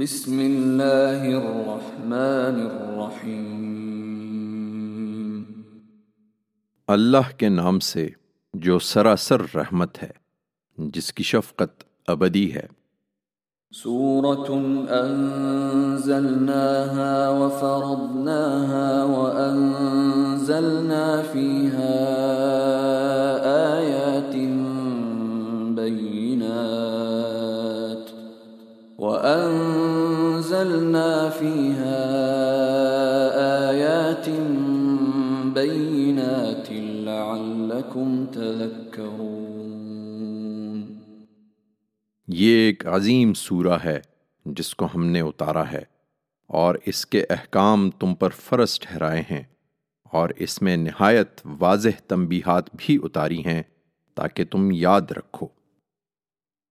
بسم اللہ الرحمن الرحیم اللہ کے نام سے جو سراسر رحمت ہے جس کی شفقت ابدی ہے۔ سورة أنزلناها وفرضناها وأنزلنا فيها آيات بينات وأنزلنا فيها آيات بينات لعلكم تذكرون. یہ ایک عظیم سورہ ہے جس کو ہم نے اتارا ہے اور اس کے احکام تم پر فرض ٹھہرائے ہیں اور اس میں نہایت واضح تنبیہات بھی اتاری ہیں تاکہ تم یاد رکھو۔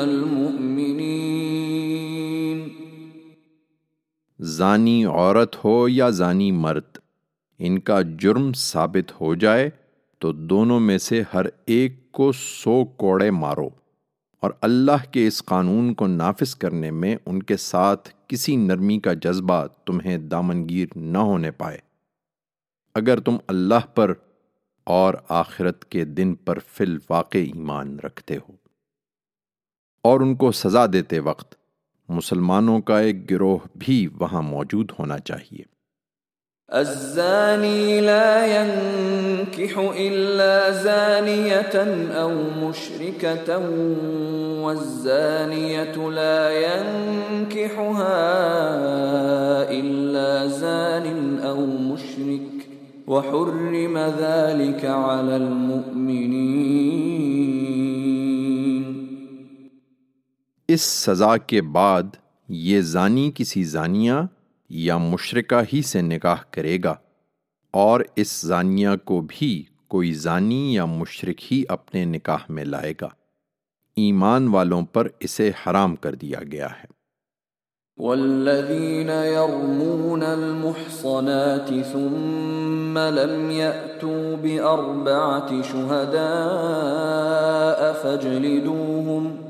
المؤمنين زانی عورت ہو یا زانی مرد، ان کا جرم ثابت ہو جائے تو دونوں میں سے ہر ایک کو سو کوڑے مارو اور اللہ کے اس قانون کو نافذ کرنے میں ان کے ساتھ کسی نرمی کا جذبہ تمہیں دامنگیر نہ ہونے پائے۔ اگر تم اللہ پر اور آخرت کے دن پر فی الواقع ایمان رکھتے ہو۔ اور ان کو سزا دیتے وقت مسلمانوں کا ایک گروہ بھی وہاں موجود ہونا چاہیے۔ الزاني لا ينكح إلا زانية أو مشركة والزانية لا ينكحها إلا زان أو مشرك وحرم ذلك على المؤمنين اس سزا کے بعد یہ زانی کسی زانیہ یا مشرکہ ہی سے نکاح کرے گا اور اس زانیہ کو بھی کوئی زانی یا مشرک ہی اپنے نکاح میں لائے گا۔ ایمان والوں پر اسے حرام کر دیا گیا ہے۔ والذين يرمون المحصنات ثم لم يأتوا بأربعة شهداء فاجلدوهم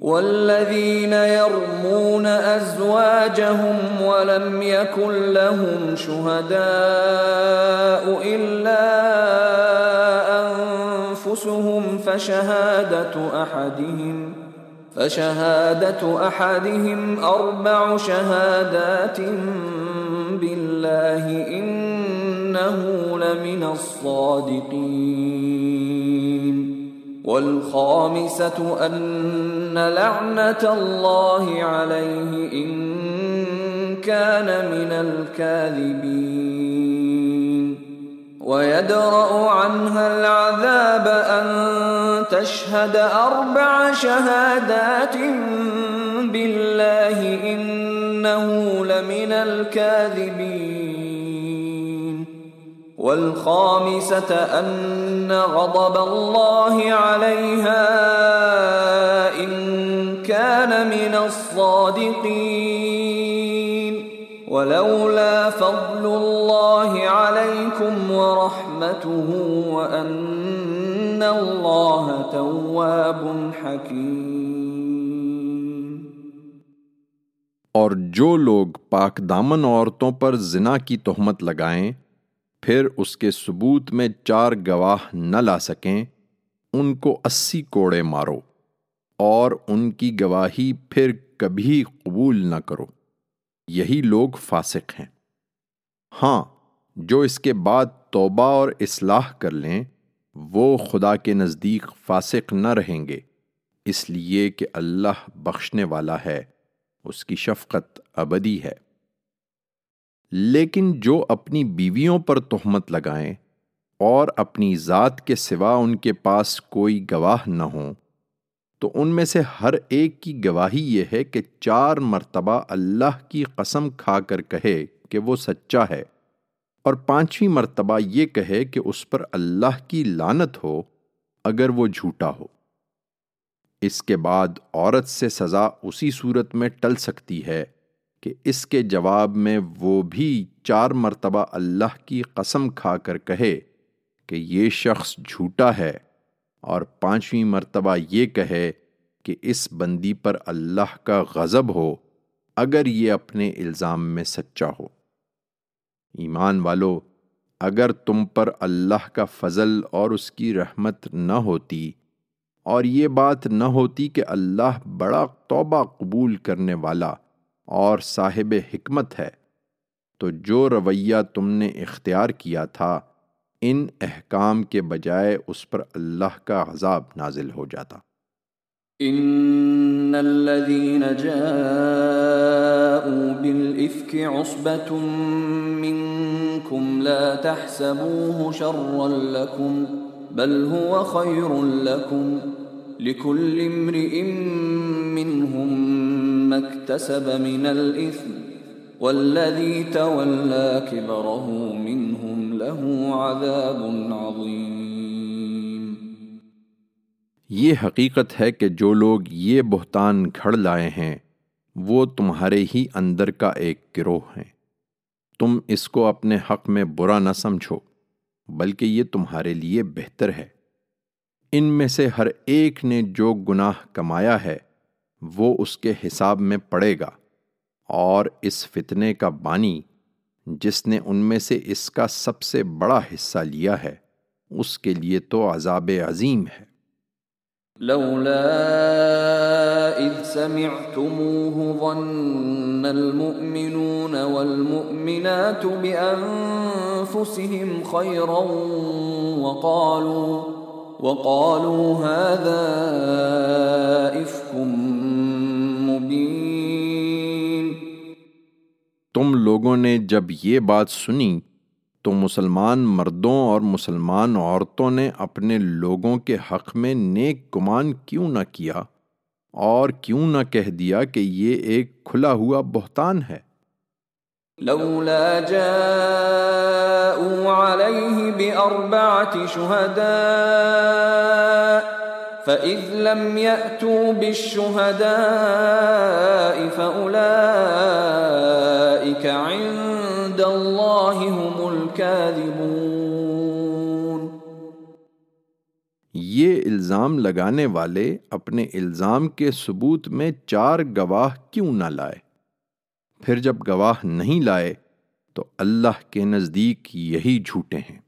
والذين يرمون أزواجهم ولم يكن لهم شهداء إلا أنفسهم فشهادة أحدهم فشهادة أحدهم أربع شهادات بالله إنه لمن الصادقين والخامسة أن لعنة الله عليه إن كان من الكاذبين. ويدرأ عنها العذاب أن تشهد أربع شهادات بالله إنه لمن الكاذبين. والخامسة أن غضب الله عليها إن كان من الصادقين. ولولا فضل الله عليكم ورحمته وأن الله تواب حكيم. اور جو لوگ پاک دامن عورتوں پر زنا کی تہمت لگائیں پھر اس کے ثبوت میں چار گواہ نہ لا سکیں، ان کو اسی کوڑے مارو اور ان کی گواہی پھر کبھی قبول نہ کرو۔ یہی لوگ فاسق ہیں۔ ہاں جو اس کے بعد توبہ اور اصلاح کر لیں، وہ خدا کے نزدیک فاسق نہ رہیں گے۔ اس لیے کہ اللہ بخشنے والا ہے، اس کی شفقت ابدی ہے۔ لیکن جو اپنی بیویوں پر تہمت لگائیں اور اپنی ذات کے سوا ان کے پاس کوئی گواہ نہ ہوں، تو ان میں سے ہر ایک کی گواہی یہ ہے کہ چار مرتبہ اللہ کی قسم کھا کر کہے کہ وہ سچا ہے، اور پانچویں مرتبہ یہ کہے کہ اس پر اللہ کی لانت ہو اگر وہ جھوٹا ہو۔ اس کے بعد عورت سے سزا اسی صورت میں ٹل سکتی ہے۔ کہ اس کے جواب میں وہ بھی چار مرتبہ اللہ کی قسم کھا کر کہے کہ یہ شخص جھوٹا ہے اور پانچویں مرتبہ یہ کہے کہ اس بندی پر اللہ کا غضب ہو اگر یہ اپنے الزام میں سچا ہو۔ ایمان والو، اگر تم پر اللہ کا فضل اور اس کی رحمت نہ ہوتی اور یہ بات نہ ہوتی کہ اللہ بڑا توبہ قبول کرنے والا اور صاحب حکمت ہے۔ تو جو رویہ تم نے اختیار کیا تھا، ان احکام کے بجائے اس پر اللہ کا عذاب نازل ہو جاتا۔ ان الذين جاءوا بالافك عصبه منكم لا تحسبوه شرا لكم بل هو خير لكم لكل امرئ منهم ما اكتسب من الاثم والذي تولى كبره منهم له عذاب عظيم۔ یہ حقیقت ہے کہ جو لوگ یہ بہتان گھڑ لائے ہیں، وہ تمہارے ہی اندر کا ایک گروہ ہیں۔ تم اس کو اپنے حق میں برا نہ سمجھو، بلکہ یہ تمہارے لیے بہتر ہے۔ ان میں سے ہر ایک نے جو گناہ کمایا ہے وہ اس کے حساب میں پڑے گا اور اس فتنے کا بانی جس نے ان میں سے اس کا سب سے بڑا حصہ لیا ہے، اس کے لیے تو عذاب عظیم ہے۔ لولا اذ سمعتموه ظن المؤمنون والمؤمنات بانفسهم خيرا وقالوا وقالوا هذا افك تم لوگوں نے جب یہ بات سنی تو مسلمان مردوں اور مسلمان عورتوں نے اپنے لوگوں کے حق میں نیک گمان کیوں نہ کیا اور کیوں نہ کہہ دیا کہ یہ ایک کھلا ہوا بہتان ہے؟ لولا جاءوا عليه بأربعة شهداء فَإِذْ لَمْ يَأْتُوا بِالشُّهَدَاءِ فَأُولَئِكَ عِندَ اللَّهِ هُمُ الْكَاذِبُونَ یہ الزام لگانے والے اپنے الزام کے ثبوت میں چار گواہ کیوں نہ لائے؟ پھر جب گواہ نہیں لائے، تو اللہ کے نزدیک یہی جھوٹے ہیں۔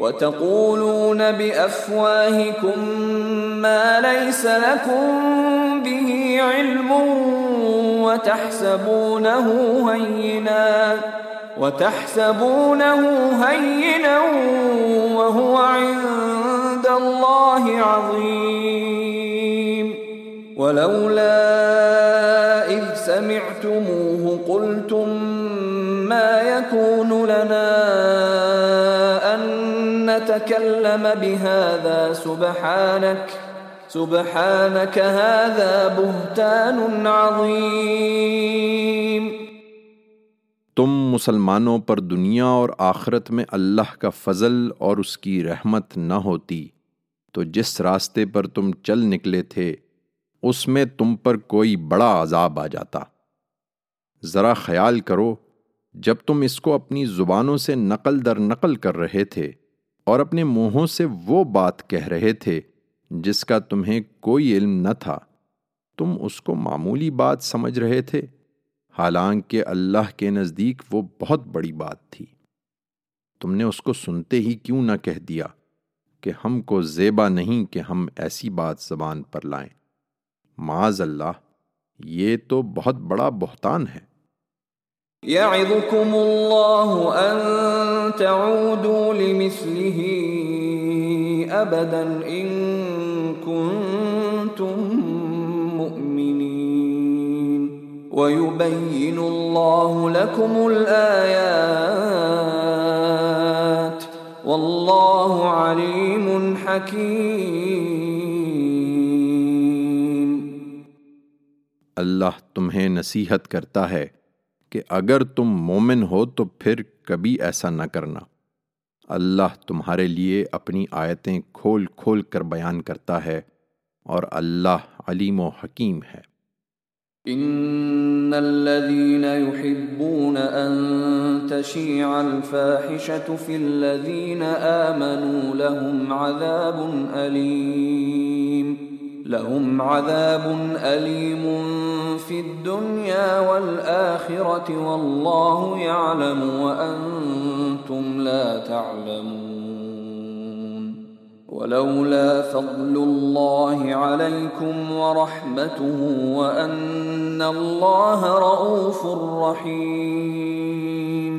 وتقولون بأفواهكم ما ليس لكم به علم وتحسبونه هينا وتحسبونه هينا وهو عند الله عظيم. ولولا إذ سمعتموه قلتم ما يكون لنا نتكلم بهذا، سبحانك سبحانك هذا بهتان عظيم. تم مسلمانوں پر دنیا اور آخرت میں اللہ کا فضل اور اس کی رحمت نہ ہوتی۔ تو جس راستے پر تم چل نکلے تھے، اس میں تم پر کوئی بڑا عذاب آ جاتا۔ ذرا خیال کرو، جب تم اس کو اپنی زبانوں سے نقل در نقل کر رہے تھے اور اپنے منہوں سے وہ بات کہہ رہے تھے جس کا تمہیں کوئی علم نہ تھا۔ تم اس کو معمولی بات سمجھ رہے تھے، حالانکہ اللہ کے نزدیک وہ بہت بڑی بات تھی۔ تم نے اس کو سنتے ہی کیوں نہ کہہ دیا کہ ہم کو زیبا نہیں کہ ہم ایسی بات زبان پر لائیں۔ معاذ اللہ، یہ تو بہت بڑا بہتان ہے۔ يعظكم الله أن تعودوا لمثله أبدا إن كنتم مؤمنين. ويبين الله لكم الآيات. والله عليم حكيم. اللہ تمہیں نصیحت کرتا ہے کہ اگر تم مومن ہو تو پھر کبھی ایسا نہ کرنا۔ اللہ تمہارے لیے اپنی آیتیں کھول کھول کر بیان کرتا ہے اور اللہ علیم و حکیم ہے۔ ان الذين يحبون ان تشيع الفاحشه في الذين امنوا لهم عذاب اليم لهم عذاب أليم في الدنيا والآخرة والله يعلم وأنتم لا تعلمون. ولولا فضل الله عليكم ورحمته وأن الله رؤوف رحيم.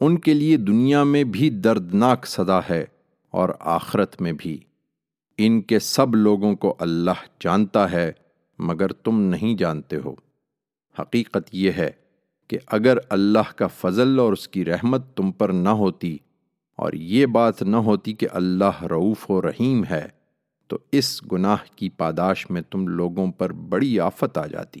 ان کے لیے دنیا میں بھی دردناک صدا ہے اور آخرت میں بھی۔ ان کے سب لوگوں کو اللہ جانتا ہے، مگر تم نہیں جانتے ہو۔ حقیقت یہ ہے کہ اگر اللہ کا فضل اور اس کی رحمت تم پر نہ ہوتی اور یہ بات نہ ہوتی کہ اللہ رعوف و رحیم ہے، تو اس گناہ کی پاداش میں تم لوگوں پر بڑی آفت آ جاتی۔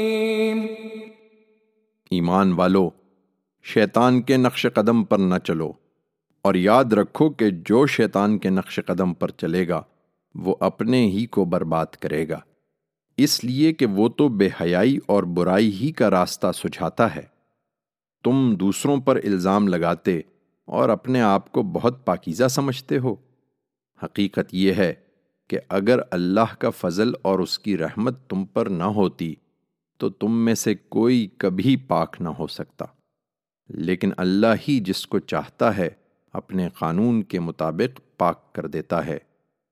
ایمان والو، شیطان کے نقش قدم پر نہ چلو۔ اور یاد رکھو کہ جو شیطان کے نقش قدم پر چلے گا، وہ اپنے ہی کو برباد کرے گا۔ اس لیے کہ وہ تو بے حیائی اور برائی ہی کا راستہ سجھاتا ہے۔ تم دوسروں پر الزام لگاتے اور اپنے آپ کو بہت پاکیزہ سمجھتے ہو۔ حقیقت یہ ہے کہ اگر اللہ کا فضل اور اس کی رحمت تم پر نہ ہوتی تو تم میں سے کوئی کبھی پاک نہ ہو سکتا۔ لیکن اللہ ہی جس کو چاہتا ہے، اپنے قانون کے مطابق پاک کر دیتا ہے،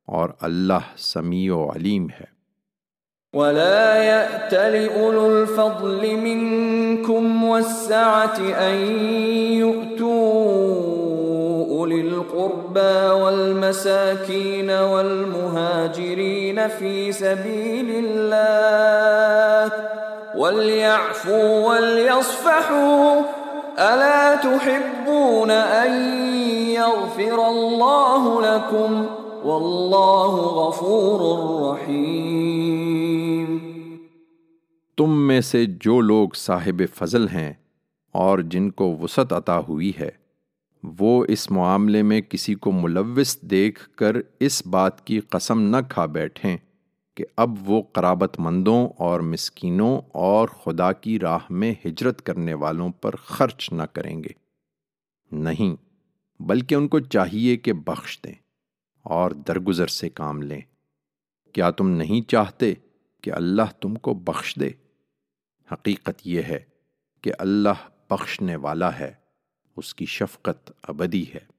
اور اللہ سمیع و علیم ہے۔ ولا يأتل أولو الفضل منكم والسعة أن يؤتوا أولي القربى والمساكين والمهاجرين في سبيل الله وليعفوا وليصفحوا، ألا تحبون أن يغفر الله لكم؟ والله غفور رحيم. تم میں سے جو لوگ صاحب فضل ہیں اور جن کو وسعت عطا ہوئی ہے، وہ اس معاملے میں کسی کو ملوث دیکھ کر اس بات کی قسم نہ کھا بیٹھیں۔ کہ اب وہ قرابت مندوں اور مسکینوں اور خدا کی راہ میں ہجرت کرنے والوں پر خرچ نہ کریں گے۔ نہیں، بلکہ ان کو چاہیے کہ بخش دیں اور درگزر سے کام لیں۔ کیا تم نہیں چاہتے کہ اللہ تم کو بخش دے؟ حقیقت یہ ہے کہ اللہ بخشنے والا ہے، اس کی شفقت ابدی ہے۔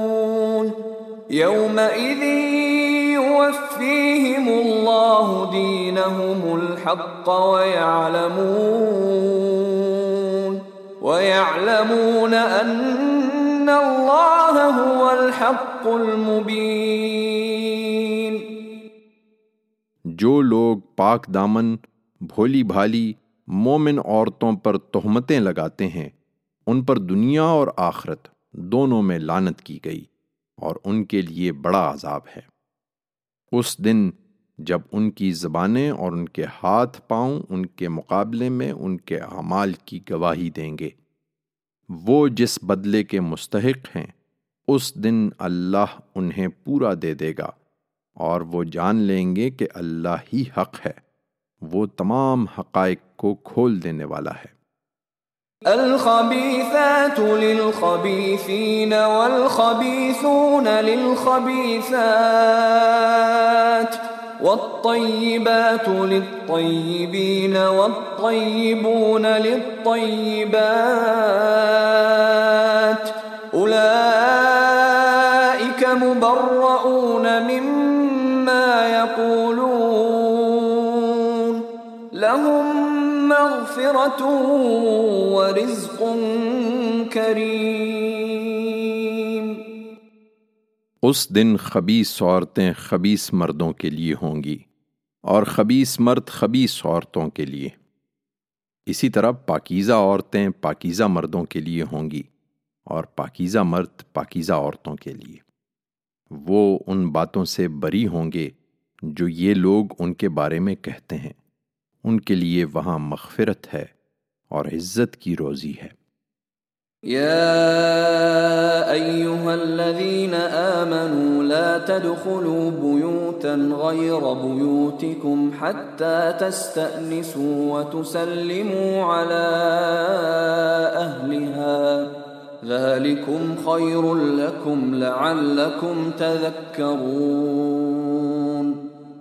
يومئذ يوفيهم الله دينهم الحق ويعلمون ويعلمون أن الله هو الحق المبين. جو لوگ پاک دامن، بھولی بھالی، مومن عورتوں پر تہمتیں لگاتے ہیں، ان پر دنیا اور آخرت دونوں میں لانت کی گئی۔ اور ان کے لیے بڑا عذاب ہے۔ اس دن جب ان کی زبانیں اور ان کے ہاتھ پاؤں ان کے مقابلے میں ان کے اعمال کی گواہی دیں گے، وہ جس بدلے کے مستحق ہیں، اس دن اللہ انہیں پورا دے دے گا اور وہ جان لیں گے کہ اللہ ہی حق ہے، وہ تمام حقائق کو کھول دینے والا ہے۔ الخبيثات للخبيثين والخبيثون للخبيثات والطيبات للطيبين والطيبون للطيبات أولئك مغفرة ورزق كريم۔ اس دن خبیص عورتیں خبیص مردوں کے لیے ہوں گی اور خبیص مرد خبیص عورتوں کے لیے۔ اسی طرح پاکیزہ عورتیں پاکیزہ مردوں کے لیے ہوں گی اور پاکیزہ مرد پاکیزہ عورتوں کے لیے۔ وہ ان باتوں سے بری ہوں گے جو یہ لوگ ان کے بارے میں کہتے ہیں۔ ان کے لیے وہاں مغفرت ہے اور عزت کی روزی ہے۔ يا أيها الذين آمنوا لا تدخلوا بيوتا غير بيوتكم حتى تستأنسوا وتسلموا على أهلها ذلكم خير لكم لعلكم تذكرون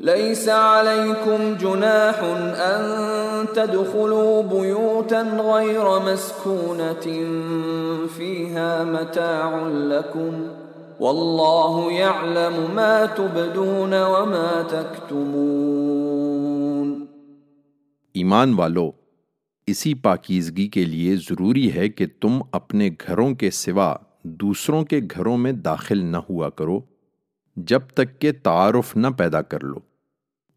ليس عليكم جناح أن تدخلوا بيوتا غير مسكونة فيها متاع لكم والله يعلم ما تبدون وما تكتمون ایمان والو، اسی پاکیزگی کے لیے ضروری ہے کہ تم اپنے گھروں کے سوا دوسروں کے گھروں میں داخل نہ ہوا کرو، جب تک کہ تعارف نہ پیدا کر لو۔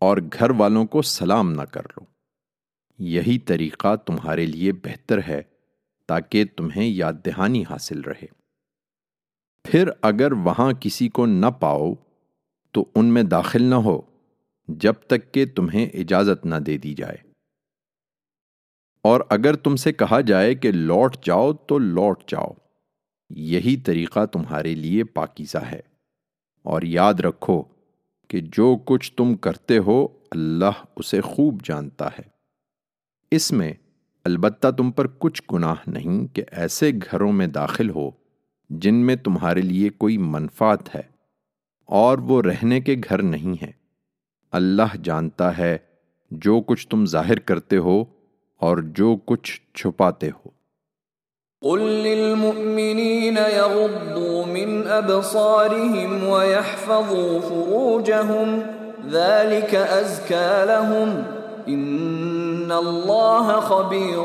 اور گھر والوں کو سلام نہ کر لو۔ یہی طریقہ تمہارے لیے بہتر ہے تاکہ تمہیں یاد دہانی حاصل رہے۔ پھر اگر وہاں کسی کو نہ پاؤ، تو ان میں داخل نہ ہو جب تک کہ تمہیں اجازت نہ دے دی جائے۔ اور اگر تم سے کہا جائے کہ لوٹ جاؤ، تو لوٹ جاؤ۔ یہی طریقہ تمہارے لیے پاکیزہ ہے۔ اور یاد رکھو کہ جو کچھ تم کرتے ہو اللہ اسے خوب جانتا ہے۔ اس میں البتہ تم پر کچھ گناہ نہیں کہ ایسے گھروں میں داخل ہو جن میں تمہارے لیے کوئی منفات ہے اور وہ رہنے کے گھر نہیں ہیں۔ اللہ جانتا ہے جو کچھ تم ظاہر کرتے ہو اور جو کچھ چھپاتے ہو۔ قل للمؤمنين يغضوا من أبصارهم ويحفظوا فروجهم ذلك أزكى لهم إن الله خبير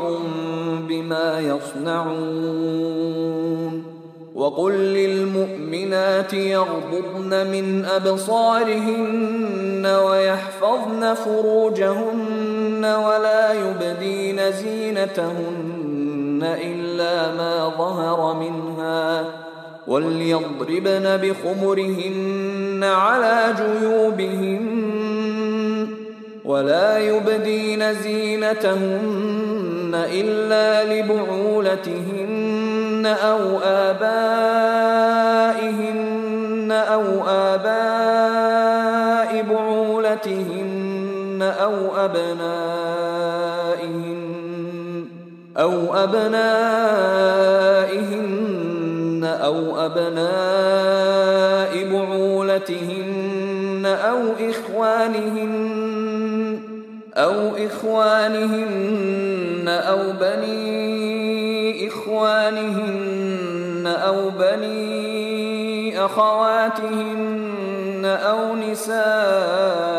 بما يصنعون وقل للمؤمنات يغضضن من أبصارهن ويحفظن فروجهن ولا يبدين زينتهن إلا ما ظهر منها وليضربن بخمرهن على جيوبهن ولا يبدين زينتهن إلا لبعولتهن أو آبائهن أو آباء بعولتهن أو أبنائهن أو أبنائهن أو أبناء بعولتهن أو إخوانهن أو إخوانهن أو بني إخوانهن أو بني أخواتهن أو نسائهن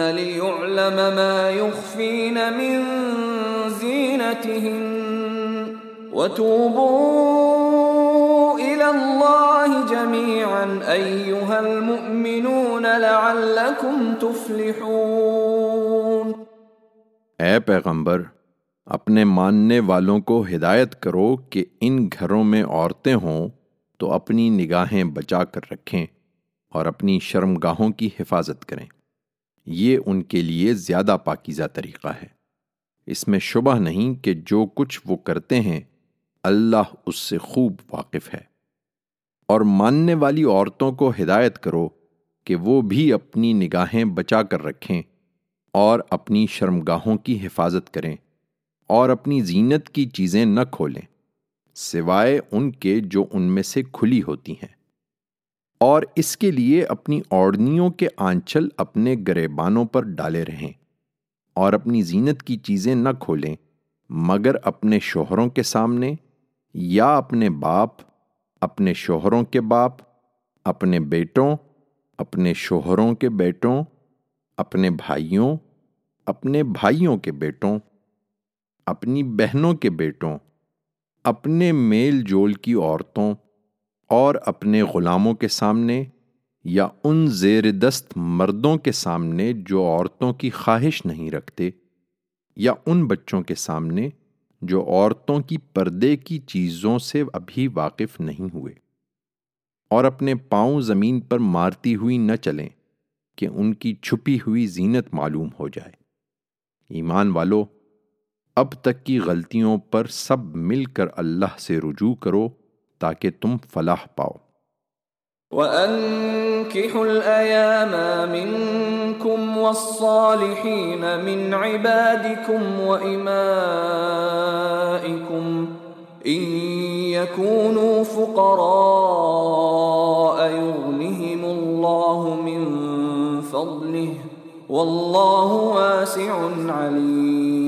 ليعلم ما يخفين من زينتهن. وتوبوا إلى الله جميعا، أيها المؤمنون، لعلكم تفلحون. اے پیغمبر، اپنے ماننے والوں کو ہدایت کرو کہ ان گھروں میں عورتیں ہوں تو اپنی نگاہیں بچا کر رکھیں اور اپنی شرمگاہوں کی حفاظت کریں۔ یہ ان کے لیے زیادہ پاکیزہ طریقہ ہے۔ اس میں شبہ نہیں کہ جو کچھ وہ کرتے ہیں، اللہ اس سے خوب واقف ہے۔ اور ماننے والی عورتوں کو ہدایت کرو کہ وہ بھی اپنی نگاہیں بچا کر رکھیں اور اپنی شرمگاہوں کی حفاظت کریں اور اپنی زینت کی چیزیں نہ کھولیں، سوائے ان کے جو ان میں سے کھلی ہوتی ہیں۔ اور اس کے لیے اپنی اوڑنیوں کے آنچل اپنے گریبانوں پر ڈالے رہیں اور اپنی زینت کی چیزیں نہ کھولیں، مگر اپنے شوہروں کے سامنے یا اپنے باپ، اپنے شوہروں کے باپ، اپنے بیٹوں، اپنے شوہروں کے بیٹوں، اپنے بھائیوں اپنے بھائیوں کے بیٹوں، اپنی بہنوں کے بیٹوں، اپنے میل جول کی عورتوں اور اپنے غلاموں کے سامنے یا ان زیر دست مردوں کے سامنے جو عورتوں کی خواہش نہیں رکھتے، یا ان بچوں کے سامنے جو عورتوں کی پردے کی چیزوں سے ابھی واقف نہیں ہوئے۔ اور اپنے پاؤں زمین پر مارتی ہوئی نہ چلیں کہ ان کی چھپی ہوئی زینت معلوم ہو جائے۔ ایمان والو، اب تک کی غلطیوں پر سب مل کر اللہ سے رجوع کرو۔ تاکہ تم فلاح پاؤ وَأَنكِحُوا الْأَيَامَ مِنكُمْ وَالصَّالِحِينَ مِنْ عِبَادِكُمْ وَإِمَائِكُمْ إِن يَكُونُوا فُقَرَاءَ يُغْنِهِمُ اللَّهُ مِنْ فَضْلِهِ وَاللَّهُ وَاسِعٌ عَلِيمٌ.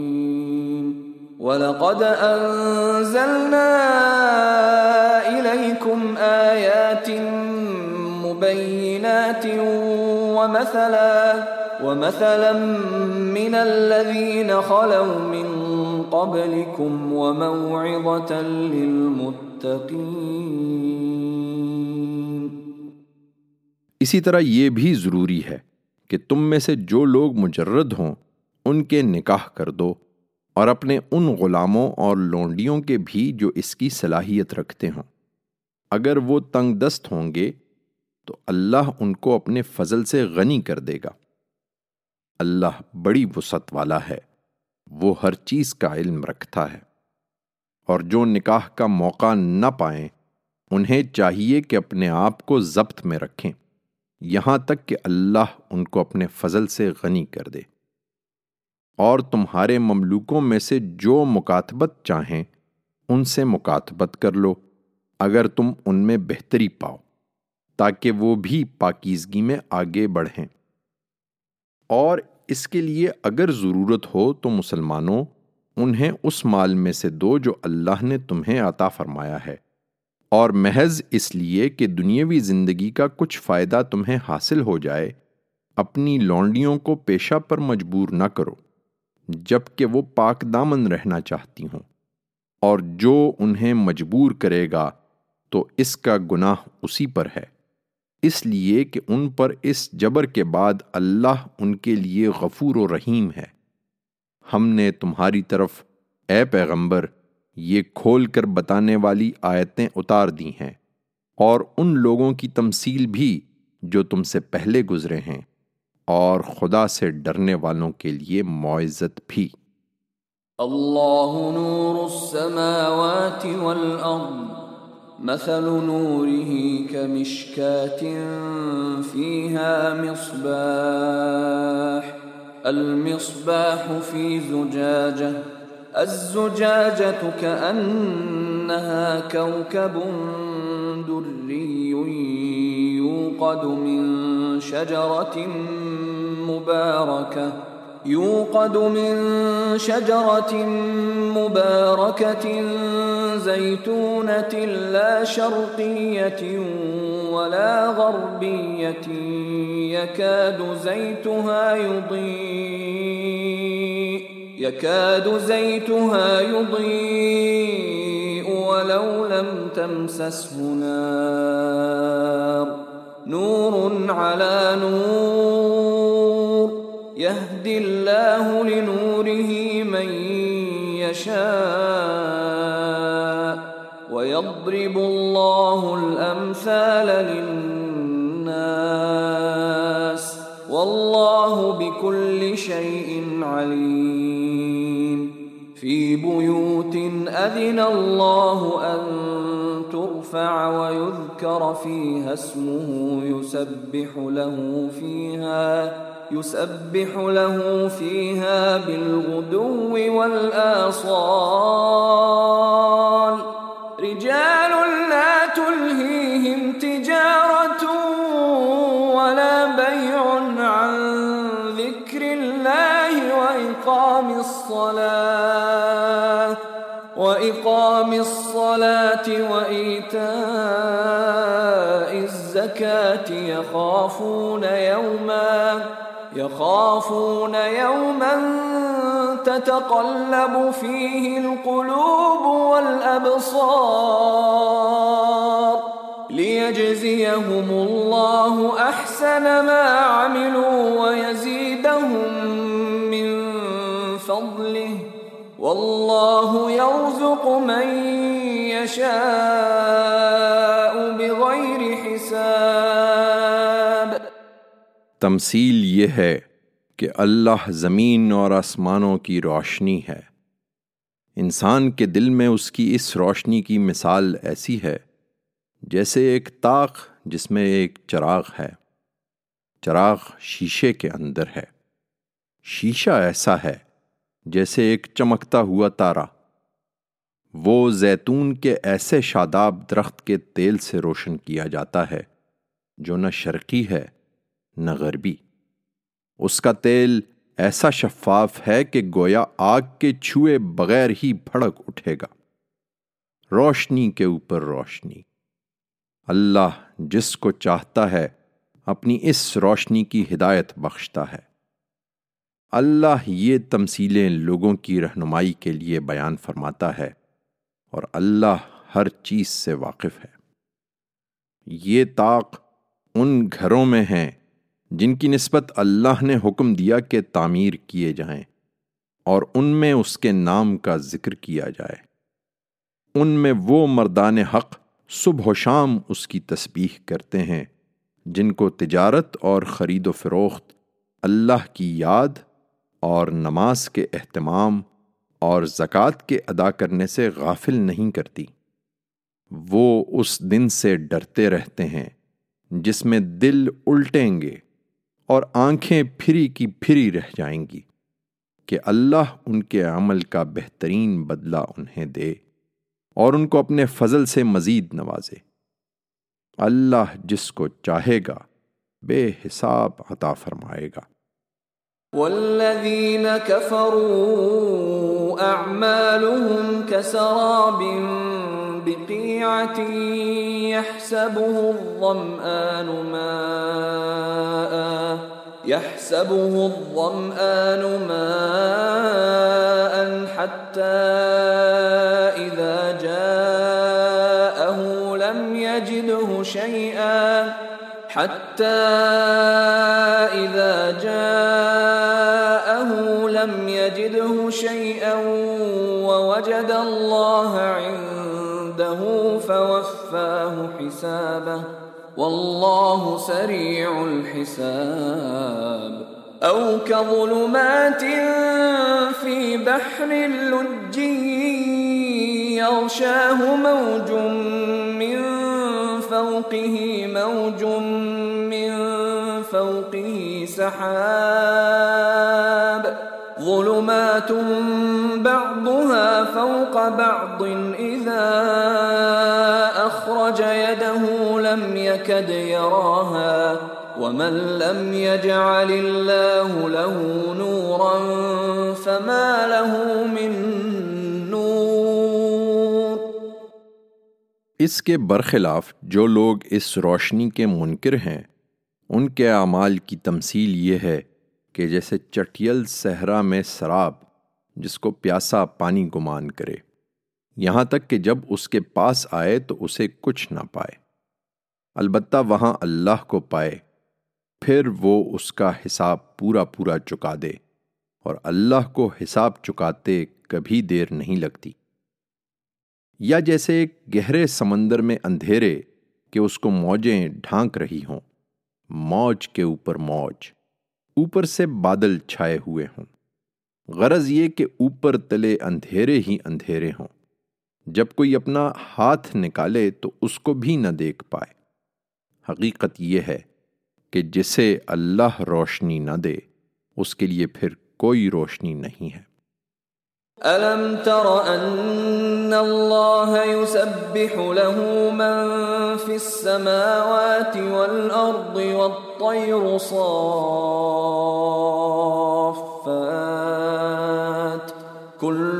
ولقد أنزلنا إليكم آيات مبينات ومثلا ومثلا من الذين خلوا من قبلكم وموعظة للمتقين۔ اسی طرح یہ بھی ضروری ہے کہ تم میں سے جو لوگ مجرد ہوں ان کے نکاح کر دو۔ اور اپنے ان غلاموں اور لونڈیوں کے بھی جو اس کی صلاحیت رکھتے ہوں۔ اگر وہ تنگ دست ہوں گے، تو اللہ ان کو اپنے فضل سے غنی کر دے گا۔ اللہ بڑی وسعت والا ہے، وہ ہر چیز کا علم رکھتا ہے۔ اور جو نکاح کا موقع نہ پائیں، انہیں چاہیے کہ اپنے آپ کو ضبط میں رکھیں۔ یہاں تک کہ اللہ ان کو اپنے فضل سے غنی کر دے۔ اور تمہارے مملوکوں میں سے جو مکاتبت چاہیں، ان سے مکاتبت کر لو، اگر تم ان میں بہتری پاؤ، تاکہ وہ بھی پاکیزگی میں آگے بڑھیں۔ اور اس کے لیے اگر ضرورت ہو تو مسلمانوں، انہیں اس مال میں سے دو جو اللہ نے تمہیں عطا فرمایا ہے۔ اور محض اس لیے کہ دنیاوی زندگی کا کچھ فائدہ تمہیں حاصل ہو جائے، اپنی لونڈیوں کو پیشہ پر مجبور نہ کرو۔ جبکہ وہ پاک دامن رہنا چاہتی ہوں۔ اور جو انہیں مجبور کرے گا، تو اس کا گناہ اسی پر ہے۔ اس لیے کہ ان پر اس جبر کے بعد اللہ ان کے لیے غفور و رحیم ہے۔ ہم نے تمہاری طرف، اے پیغمبر، یہ کھول کر بتانے والی آیتیں اتار دی ہیں۔ اور ان لوگوں کی تمثیل بھی جو تم سے پہلے گزرے ہیں۔ اور خدا سے ڈرنے والوں کے لیے معزت بھی۔ الله نور السماوات والأرض مثل نوره كمشكاة فيها مصباح المصباح في زجاجة الزجاجة كأنها كوكب دري يوقد من شجرة مباركة يوقد من شجرة مباركة زيتونة لا شرقية ولا غربية يكاد زيتها يضيء يكاد زيتها يضيء ولو لم تمسسه نار. نور على نور. يهدي الله لنوره من يشاء. ويضرب الله الأمثال للناس. والله بكل شيء عليم. في بيوت أذن الله أن ترفع ويذكر فيها اسمه يسبح له فيها يسبح له فيها بالغدو والآصال. رجال لا تلهيهم تجارة ولا بيع عن ذكر الله وإقام الصلاة. وإقام الصلاة وإيتاء الزكاة يخافون يوما يخافون يوما تتقلب فيه القلوب والأبصار ليجزيهم الله أحسن ما عملوا ويزيدهم والله يرزق من يشاء بغير حساب۔ تمثیل یہ ہے کہ اللہ زمین اور آسمانوں کی روشنی ہے۔ انسان کے دل میں اس کی اس روشنی کی مثال ایسی ہے جیسے ایک طاق جس میں ایک چراغ ہے۔ چراغ شیشے کے اندر ہے۔ شیشہ ایسا ہے جیسے ایک چمکتا ہوا تارا۔ وہ زیتون کے ایسے شاداب درخت کے تیل سے روشن کیا جاتا ہے جو نہ شرقی ہے، نہ غربی۔ اس کا تیل ایسا شفاف ہے کہ گویا آگ کے چھوئے بغیر ہی بھڑک اٹھے گا۔ روشنی کے اوپر روشنی۔ اللہ جس کو چاہتا ہے، اپنی اس روشنی کی ہدایت بخشتا ہے۔ اللہ یہ تمثیلیں لوگوں کی رہنمائی کے لیے بیان فرماتا ہے اور اللہ ہر چیز سے واقف ہے۔ یہ طاق ان گھروں میں ہیں جن کی نسبت اللہ نے حکم دیا کہ تعمیر کیے جائیں اور ان میں اس کے نام کا ذکر کیا جائے۔ ان میں وہ مردان حق صبح و شام اس کی تسبیح کرتے ہیں جن کو تجارت اور خرید و فروخت اللہ کی یاد اور نماز کے اہتمام اور زکوٰۃ کے ادا کرنے سے غافل نہیں کرتی۔ وہ اس دن سے ڈرتے رہتے ہیں جس میں دل الٹیں گے اور آنکھیں پھری کی پھری رہ جائیں گی کہ اللہ ان کے عمل کا بہترین بدلہ انہیں دے اور ان کو اپنے فضل سے مزید نوازے۔ اللہ جس کو چاہے گا بے حساب عطا فرمائے گا۔ والذين كفروا أعمالهم كسراب بقيعة يحسبه الظمآن ماء يحسبه الظمآن ماء حتى إذا جاءه لم يجده شيئا حتى ووجد الله عنده فوفاه حسابه. والله سريع الحساب. أو كظلمات في بحر اللج يغشاه موج من فوقه موج من فوقه سحاب. ظلمات فوق بعض إذا أخرج يده لم يكد يراها ومن لم يجعل الله له نورا فما له من نور اس کے برخلاف جو لوگ اس روشنی کے منکر ہیں، ان کے اعمال کی تمثیل یہ ہے کہ جیسے چٹیل صحرا میں سراب، جس کو پیاسا پانی گمان کرے۔ یہاں تک کہ جب اس کے پاس آئے تو اسے کچھ نہ پائے۔ البتہ وہاں اللہ کو پائے، پھر وہ اس کا حساب پورا پورا چکا دے اور اللہ کو حساب چکاتے کبھی دیر نہیں لگتی۔ یا جیسے ایک گہرے سمندر میں اندھیرے کہ اس کو موجیں ڈھانک رہی ہوں، موج کے اوپر موج، اوپر سے بادل چھائے ہوئے ہوں۔ غرض یہ کہ اوپر تلے اندھیرے ہی اندھیرے ہوں۔ جب کوئی اپنا ہاتھ نکالے تو اس کو بھی نہ دیکھ پائے۔ حقیقت یہ ہے کہ جسے اللہ روشنی نہ دے، اس کے لیے پھر کوئی روشنی نہیں ہے۔ ألم تر أن الله يسبح له من في السماوات والأرض والطير صافات كل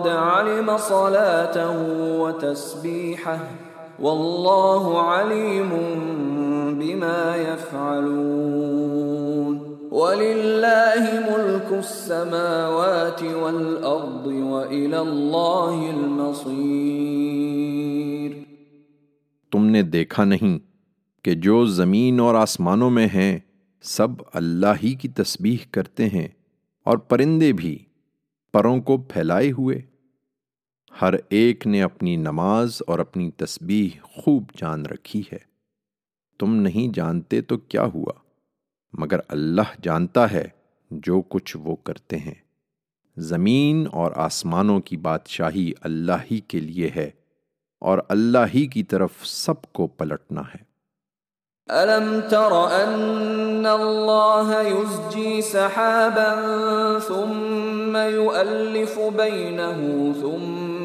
قد علم صلاته وتسبيحه والله عليم بما يفعلون. وَلِلَّهِ مُلْكُ السَّمَاوَاتِ وَالْأَرْضِ وَإِلَى اللَّهِ الْمَصِيرِ. تم نے دیکھا نہیں کہ جو زمین اور آسمانوں میں ہیں، سب اللہ ہی کی تسبیح کرتے ہیں اور پرندے بھی پروں کو پھیلائے ہوئے۔ ہر ایک نے اپنی نماز اور اپنی تسبیح خوب جان رکھی ہے۔ تم نہیں جانتے تو کیا ہوا؟ مگر اللہ جانتا ہے جو کچھ وہ کرتے ہیں۔ زمین اور آسمانوں کی بادشاہی اللہ ہی کے لیے ہے اور اللہ ہی کی طرف سب کو پلٹنا ہے۔ ألم تر أن الله يزجي سحابا ثم يؤلف بينه ثم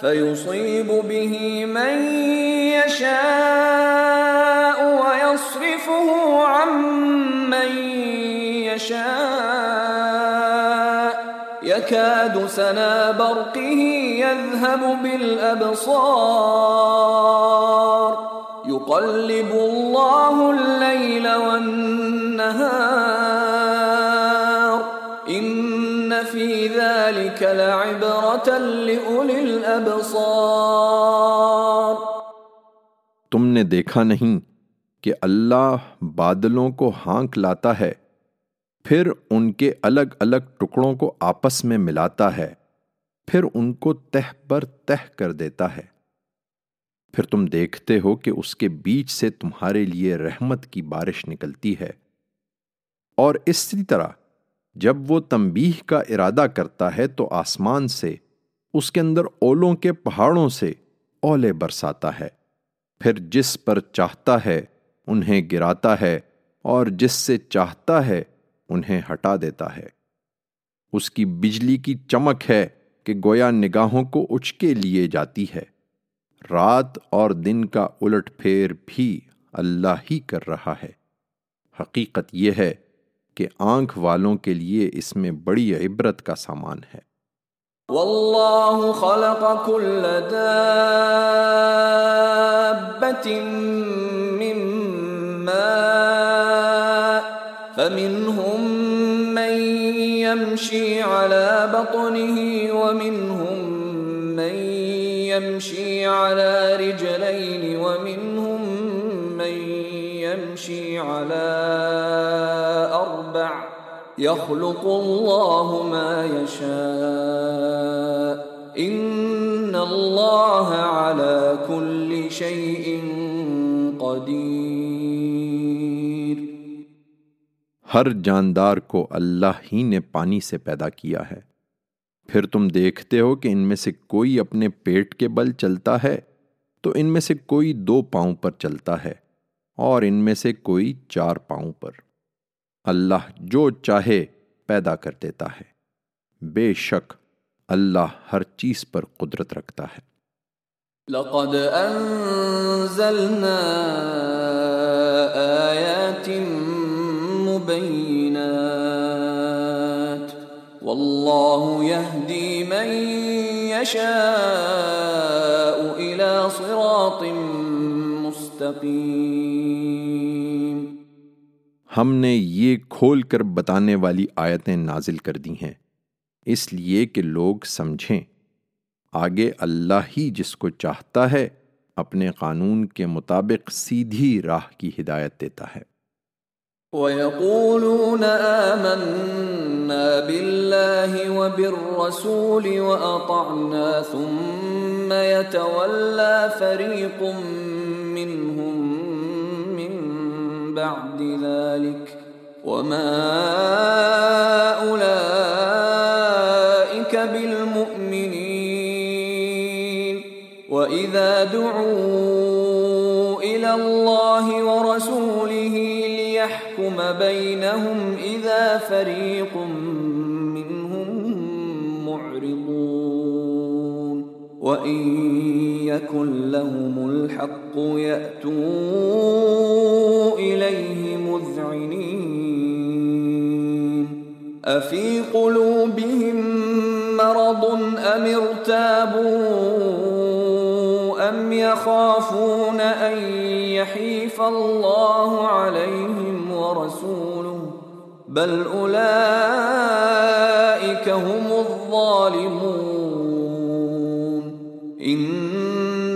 فيصيب به من يشاء ويصرفه عن من يشاء. يكاد سنا برقه يذهب بالأبصار. يقلب الله الليل والنهار. إن في ذلك لعبرة لأولي تم نے دیکھا نہیں کہ اللہ بادلوں کو ہانک لاتا ہے، پھر ان کے الگ الگ ٹکڑوں کو آپس میں ملاتا ہے، پھر ان کو تہ پر تہ کر دیتا ہے۔ پھر تم دیکھتے ہو کہ اس کے بیچ سے تمہارے لیے رحمت کی بارش نکلتی ہے۔ اور اسی طرح جب وہ تنبیہ کا ارادہ کرتا ہے تو آسمان سے، اس کے اندر اولوں کے پہاڑوں سے اولے برساتا ہے۔ پھر جس پر چاہتا ہے انہیں گراتا ہے اور جس سے چاہتا ہے انہیں ہٹا دیتا ہے۔ اس کی بجلی کی چمک ہے کہ گویا نگاہوں کو اچکے لیے جاتی ہے۔ رات اور دن کا الٹ پھیر بھی اللہ ہی کر رہا ہے۔ حقیقت یہ ہے کہ آنکھ والوں کے لیے اس میں بڑی عبرت کا سامان ہے۔ واللہ خلق کل من ماء فمنهم من يمشي على بطنه ومنهم من يمشي على رجلين ومنهم من يمشي على أربع يخلق الله ما يشاء. إن الله على كل شيء قدير. ہر جاندار کو اللہ ہی نے پانی سے پیدا کیا ہے۔ پھر تم دیکھتے ہو کہ ان میں سے کوئی اپنے پیٹ کے بل چلتا ہے، تو ان میں سے کوئی دو پاؤں پر چلتا ہے اور ان میں سے کوئی چار پاؤں پر۔ اللہ جو چاہے پیدا کر دیتا ہے۔ بے شک اللہ ہر چیز پر قدرت رکھتا ہے۔ لقد انزلنا آیات مبینات۔ واللہ یہدی من یشاء الى صراط مستقیم۔ ہم نے یہ کھول کر بتانے والی آیتیں نازل کر دی ہیں۔ اس لیے کہ لوگ سمجھیں، آگے اللہ ہی جس کو چاہتا ہے اپنے قانون کے مطابق سیدھی راہ کی ہدایت دیتا ہے۔ وَيَقُولُونَ آمَنَّا بِاللَّهِ وَبِالرَّسُولِ وَأَطَعْنَا ثُمَّ يَتَوَلَّى فَرِيقٌ مِّنْهُمْ بَعْدِ ذَلِكَ. وَمَا أُولَئِكَ بِالْمُؤْمِنِينَ. وَإِذَا دُعُوا إِلَى اللَّهِ وَرَسُولِهِ يحكم بينهم إذا فريق منهم وإن يكن لهم الحق يأتوا إليه مذعنين أفي قلوبهم مرض أم ارتابوا أم يخافون أن يحيف الله عليهم ورسوله بل أولئك هم الظالمون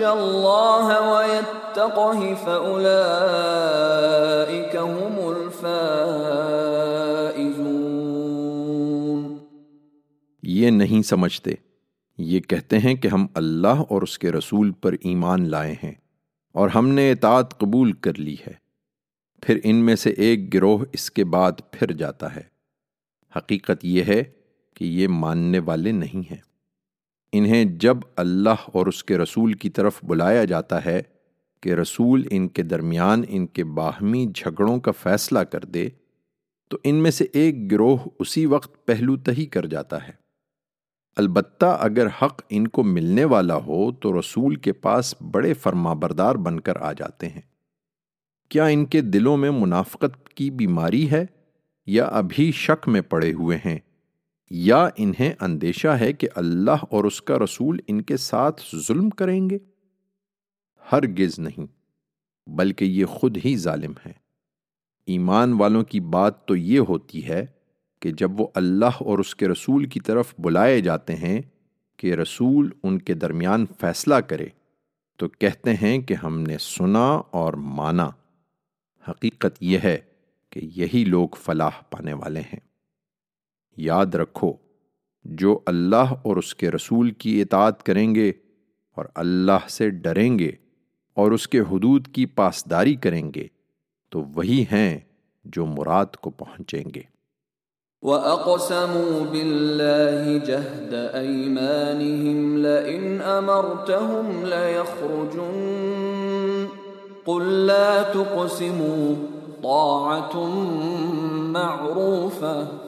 ويخشى الله ويتقه فأولئك هم الفائزون یہ نہیں سمجھتے۔ یہ کہتے ہیں کہ ہم اللہ اور اس کے رسول پر ایمان لائے ہیں اور ہم نے اطاعت قبول کر لی ہے۔ پھر ان میں سے ایک گروہ اس کے بعد پھر جاتا ہے۔ حقیقت یہ ہے کہ یہ ماننے والے نہیں ہیں۔ انہیں جب اللہ اور اس کے رسول کی طرف بلایا جاتا ہے کہ رسول ان کے درمیان ان کے باہمی جھگڑوں کا فیصلہ کر دے، تو ان میں سے ایک گروہ اسی وقت پہلو تہی کر جاتا ہے۔ البتہ اگر حق ان کو ملنے والا ہو، تو رسول کے پاس بڑے فرما بردار بن کر آ جاتے ہیں۔ کیا ان کے دلوں میں منافقت کی بیماری ہے یا ابھی شک میں پڑے ہوئے ہیں؟ یا انہیں اندیشہ ہے کہ اللہ اور اس کا رسول ان کے ساتھ ظلم کریں گے؟ ہرگز نہیں، بلکہ یہ خود ہی ظالم ہے ایمان والوں کی بات تو یہ ہوتی ہے کہ جب وہ اللہ اور اس کے رسول کی طرف بلائے جاتے ہیں کہ رسول ان کے درمیان فیصلہ کرے، تو کہتے ہیں کہ ہم نے سنا اور مانا۔ حقیقت یہ ہے کہ یہی لوگ فلاح پانے والے ہیں۔ یاد رکھو، جو اللہ اور اس کے رسول کی اطاعت کریں گے اور اللہ سے ڈریں گے اور اس کے حدود کی پاسداری کریں گے، تو وہی ہیں جو مراد کو پہنچیں گے۔ وَأَقْسَمُوا بِاللَّهِ جَهْدَ أَيْمَانِهِمْ لَئِنْ أَمَرْتَهُمْ لَيَخْرُجُنَّ قُلْ لَا تُقْسِمُوا طَاعَةٌ مَعْرُوفَةٌ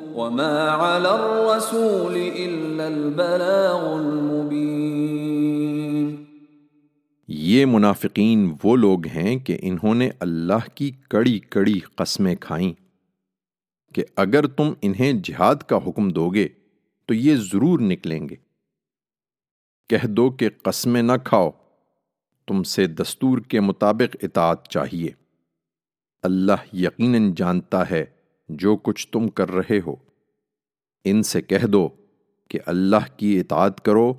وَمَا عَلَى الرَّسُولِ إِلَّا الْبَلَاغُ الْمُبِينَ۔ یہ منافقین وہ لوگ ہیں کہ انہوں نے اللہ کی کڑی کڑی قسمیں کھائیں۔ کہ اگر تم انہیں جہاد کا حکم دو گے تو یہ ضرور نکلیں گے۔ کہہ دو کہ قسمیں نہ کھاؤ، تم سے دستور کے مطابق اطاعت چاہیے۔ اللہ یقیناً جانتا ہے جو کچھ تم کر رہے ہو۔ ان سے کہہ دو کہ اللہ کی اطاعت کرو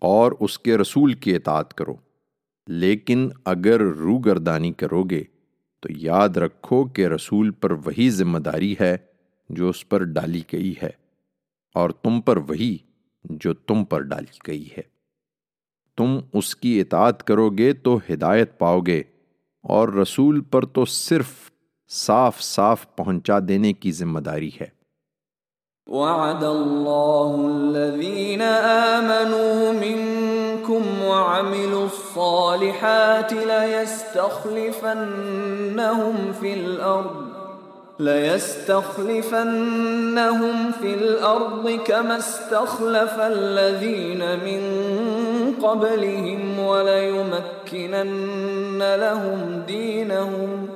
اور اس کے رسول کی اطاعت کرو۔ لیکن اگر روگردانی کرو گے تو یاد رکھو کہ رسول پر وہی ذمہ داری ہے جو اس پر ڈالی گئی ہے اور تم پر وہی جو تم پر ڈالی گئی ہے۔ تم اس کی اطاعت کرو گے تو ہدایت پاؤ گے اور رسول پر تو صرف صاف صاف پہنچا دینے کی ذمہ داری ہے۔ وعد آمنوا منكم وعملوا الصالحات ليستخلفنهم في الأرض ليستخلفنهم في الأرض كما استخلف الذين من قبلهم وليمكنن لهم دينهم.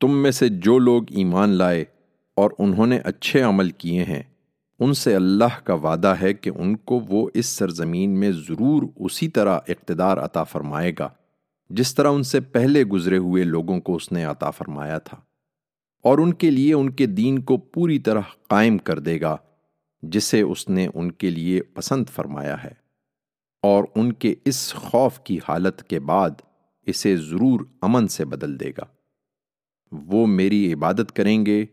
تم میں سے جو لوگ ایمان لائے اور انہوں نے اچھے عمل کیے ہیں، ان سے اللہ کا وعدہ ہے کہ ان کو وہ اس سرزمین میں ضرور اسی طرح اقتدار عطا فرمائے گا، جس طرح ان سے پہلے گزرے ہوئے لوگوں کو اس نے عطا فرمایا تھا۔ اور ان کے لیے ان کے دین کو پوری طرح قائم کر دے گا، جسے اس نے ان کے لیے پسند فرمایا ہے۔ اور ان کے اس خوف کی حالت کے بعد اسے ضرور امن سے بدل دے گا۔ وہ میری عبادت کریں گے،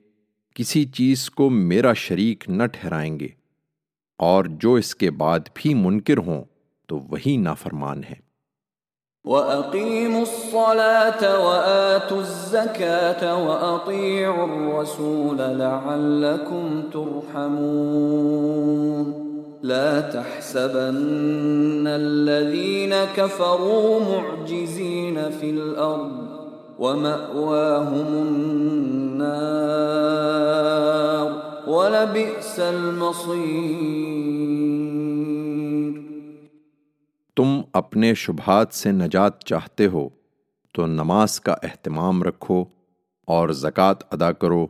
کسی چیز کو میرا شریک نہ ٹھہرائیں گے، اور جو اس کے بعد بھی منکر ہوں تو وہی نافرمان ہے وَأَقِيمُوا الصَّلَاةَ وَآتُوا الزَّكَاةَ وَأَطِيعُوا الرَّسُولَ لَعَلَّكُمْ تُرْحَمُونَ۔ لا تحسبن الذين كفروا معجزين في الأرض ومأواهم النار ولبئس المصير تم اپنے شبہات سے نجات چاہتے ہو، تو نماز کا اہتمام رکھو اور زکوٰۃ ادا کرو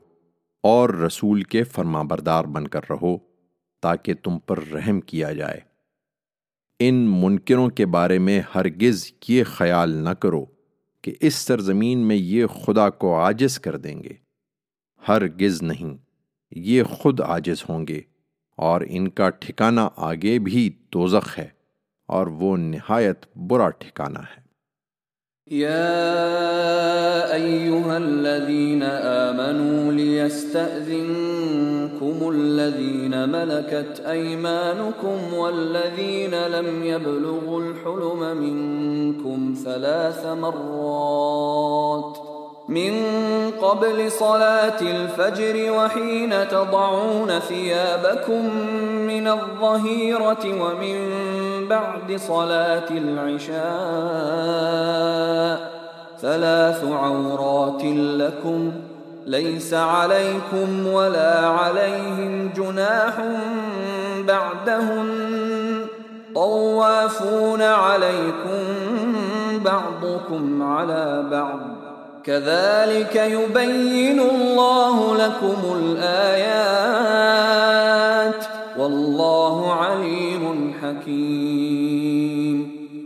اور رسول کے فرما بردار بن کر رہو تاکہ تم پر رحم کیا جائے۔ ان منکروں کے بارے میں ہرگز یہ خیال نہ کرو۔ کہ اس سرزمین میں یہ خدا کو عاجز کر دیں گے۔ ہرگز نہیں، یہ خود عاجز ہوں گے اور ان کا ٹھکانہ آگے بھی دوزخ ہے اور وہ نہایت برا ٹھکانہ ہے۔ يا أيها الذين آمنوا ليستأذنكم الذين ملكت أيمانكم والذين لم يبلغوا الحلم منكم ثلاث مرات من قبل صلاة الفجر وحين تضعون ثيابكم من الظهيرة ومن بعد صلاة العشاء ثلاث عورات لكم ليس عليكم ولا عليهم جناح بعدهن. طوافون عليكم بعضكم على بعض. كذلك يبين الله لكم الآيات. والله عليم حكيم.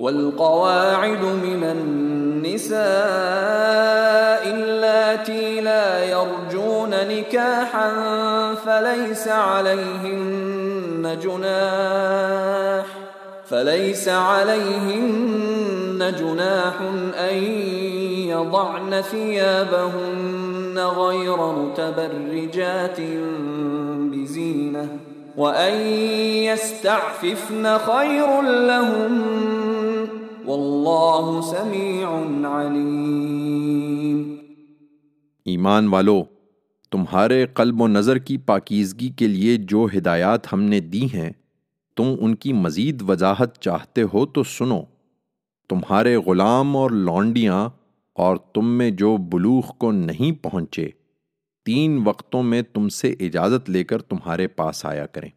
والقواعد من النساء اللاتي لا يرجون نكاحا فليس عليهن جناح فليس عليهن جناح أن يضعن ثيابهن غير متبرجات بزينة وَأَن خَيْرٌ لَهُمْ وَاللَّهُ سَمِيعٌ عَلِيمٌ ایمان والو، تمہارے قلب و نظر کی پاکیزگی کے لیے جو ہدایات ہم نے دی ہیں، تم ان کی مزید وضاحت چاہتے ہو تو سنو۔ تمہارے غلام اور لونڈیاں اور تم میں جو بلوغ کو نہیں پہنچے تین وقتوں میں تم سے اجازت لے کر تمہارے پاس آیا کریں۔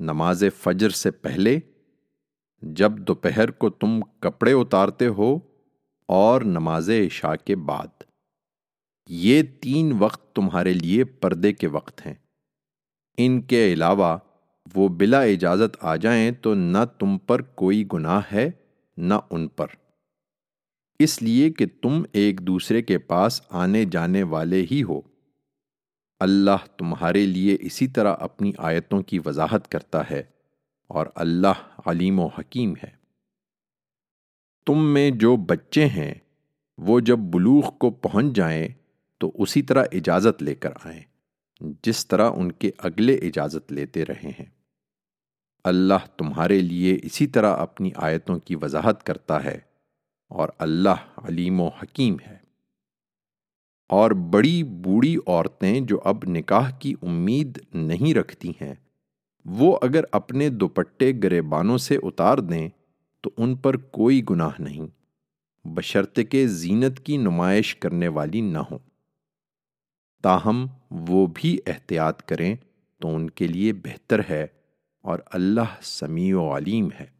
نماز فجر سے پہلے، جب دوپہر کو تم کپڑے اتارتے ہو اور نماز عشاء کے بعد۔ یہ تین وقت تمہارے لیے پردے کے وقت ہیں۔ ان کے علاوہ وہ بلا اجازت آ جائیں تو نہ تم پر کوئی گناہ ہے نہ ان پر۔ اس لیے کہ تم ایک دوسرے کے پاس آنے جانے والے ہی ہو۔ اللہ تمہارے لیے اسی طرح اپنی آیتوں کی وضاحت کرتا ہے اور اللہ علیم و حکیم ہے۔ تم میں جو بچے ہیں، وہ جب بلوغ کو پہنچ جائیں، تو اسی طرح اجازت لے کر آئیں، جس طرح ان کے اگلے اجازت لیتے رہے ہیں۔ اللہ تمہارے لیے اسی طرح اپنی آیتوں کی وضاحت کرتا ہے اور اللہ علیم و حکیم ہے۔ اور بڑی بوڑھی عورتیں جو اب نکاح کی امید نہیں رکھتی ہیں، وہ اگر اپنے دوپٹے گریبانوں سے اتار دیں تو ان پر کوئی گناہ نہیں۔ بشرط کے زینت کی نمائش کرنے والی نہ ہوں۔ تاہم، وہ بھی احتیاط کریں تو ان کے لیے بہتر ہے اور اللہ سمیع و علیم ہے۔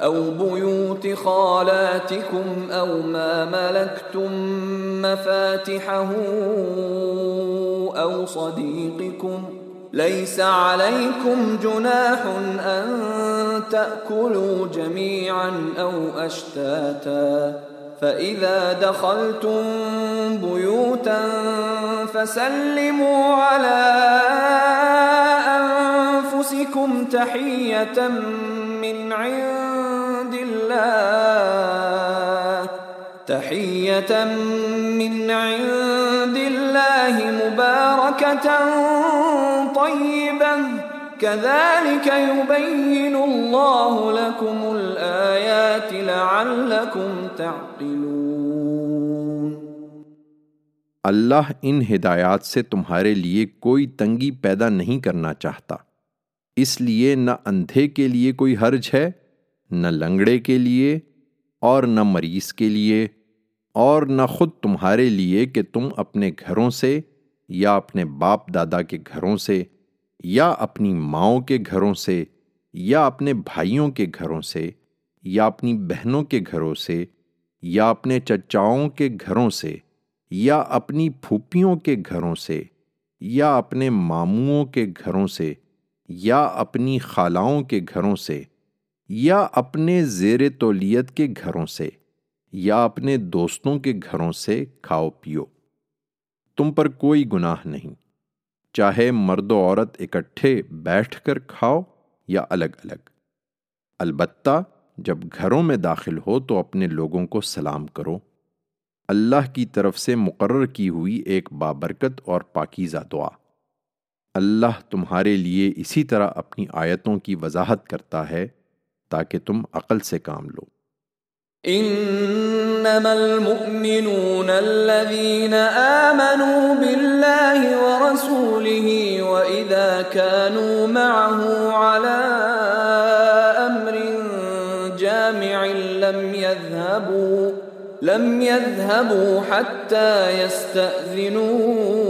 أو بيوت خالاتكم أو ما ملكتم مفاتحه أو صديقكم. ليس عليكم جناح أن تأكلوا جميعا أو أشتاتا. فإذا دخلتم بيوتا فسلموا على أنفسكم تحية من عند تحية من عند الله مباركة طيبة. كذلك يبين الله لكم الآيات لعلكم تعقلون. اللہ ان ہدایات سے تمہارے لیے کوئی تنگی پیدا نہیں کرنا چاہتا۔ اس لیے نہ اندھے کے لیے کوئی حرج ہے، نہ لنگڑے کے لیے اور نہ مریض کے لیے۔ اور نہ خود تمہارے لیے کہ تم اپنے گھروں سے یا اپنے باپ دادا کے گھروں سے یا اپنی ماؤں کے گھروں سے یا اپنے بھائیوں کے گھروں سے یا اپنی بہنوں کے گھروں سے یا اپنے چچاؤں کے گھروں سے یا اپنی پھوپھیوں کے گھروں سے یا اپنے ماموؤں کے گھروں سے یا اپنی خالاؤں کے گھروں سے یا اپنے زیر تولیت کے گھروں سے یا اپنے دوستوں کے گھروں سے کھاؤ پیو۔ تم پر کوئی گناہ نہیں۔ چاہے مرد و عورت اکٹھے بیٹھ کر کھاؤ یا الگ الگ۔ البتہ جب گھروں میں داخل ہو تو اپنے لوگوں کو سلام کرو۔ اللہ کی طرف سے مقرر کی ہوئی ایک بابرکت اور پاکیزہ دعا۔ اللہ تمہارے لیے اسی طرح اپنی آیتوں کی وضاحت کرتا ہے تاکہ تم عقل سے کام لو۔ إنما المؤمنون الذين آمنوا بالله ورسوله وإذا كانوا معه على أمر جامع لم يذهبوا لم يذهبوا حتى يستأذنوه.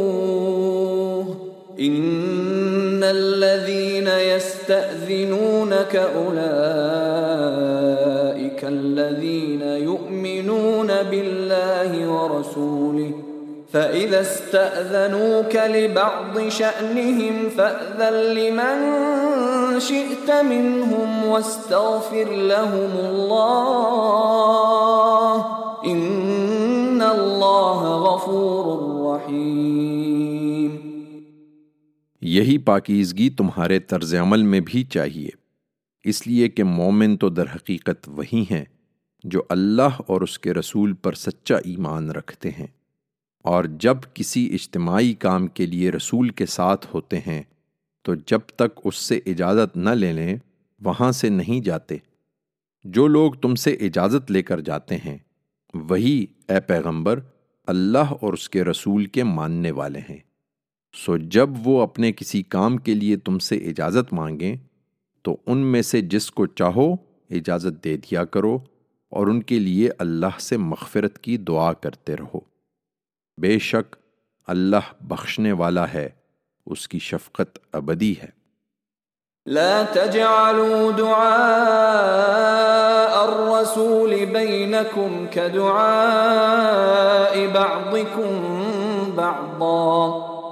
إن الذين يستأذنونك أولئك الذين يؤمنون بالله ورسوله فإذا استأذنوك لبعض شأنهم فأذن لمن شئت منهم واستغفر لهم الله إن الله غفور رحيم. یہی پاکیزگی تمہارے طرز عمل میں بھی چاہیے۔ اس لیے کہ مومن تو در حقیقت وہی ہیں جو اللہ اور اس کے رسول پر سچا ایمان رکھتے ہیں اور جب کسی اجتماعی کام کے لیے رسول کے ساتھ ہوتے ہیں، تو جب تک اس سے اجازت نہ لے لیں، وہاں سے نہیں جاتے۔ جو لوگ تم سے اجازت لے کر جاتے ہیں، وہی، اے پیغمبر، اللہ اور اس کے رسول کے ماننے والے ہیں۔ سو جب وہ اپنے کسی کام کے لیے تم سے اجازت مانگیں تو ان میں سے جس کو چاہو اجازت دے دیا کرو اور ان کے لیے اللہ سے مغفرت کی دعا کرتے رہو۔ بے شک اللہ بخشنے والا ہے، اس کی شفقت ابدی ہے۔ لا تجعلوا دعاء الرسول بينكم كدعاء بعضكم بعضا۔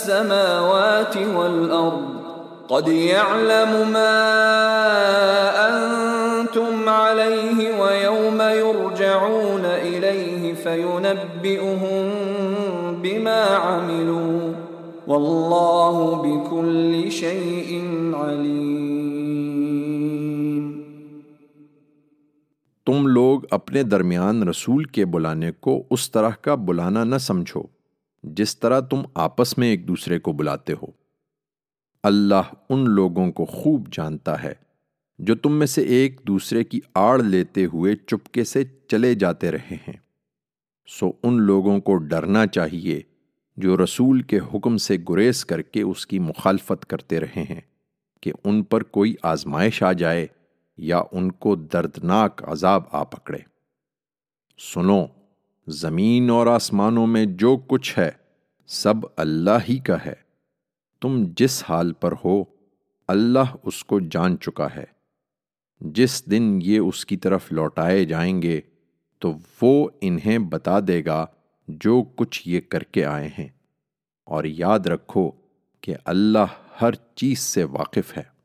السماوات والأرض. قد يعلم ما أنتم عليه ويوم يرجعون إليه فينبئهم بما عملوا. والله بكل شيء عليم. تم لوگ اپنے درمیان رسول کے بلانے کو اس طرح کا بلانا نہ سمجھو۔ جس طرح تم آپس میں ایک دوسرے کو بلاتے ہو۔ اللہ ان لوگوں کو خوب جانتا ہے جو تم میں سے ایک دوسرے کی آڑ لیتے ہوئے چپکے سے چلے جاتے رہے ہیں۔ سو ان لوگوں کو ڈرنا چاہیے جو رسول کے حکم سے گریز کر کے اس کی مخالفت کرتے رہے ہیں کہ ان پر کوئی آزمائش آ جائے یا ان کو دردناک عذاب آ پکڑے۔ سنو زمین اور آسمانوں میں جو کچھ ہے، سب اللہ ہی کا ہے۔ تم جس حال پر ہو، اللہ اس کو جان چکا ہے۔ جس دن یہ اس کی طرف لوٹائے جائیں گے، تو وہ انہیں بتا دے گا جو کچھ یہ کر کے آئے ہیں۔ اور یاد رکھو کہ اللہ ہر چیز سے واقف ہے۔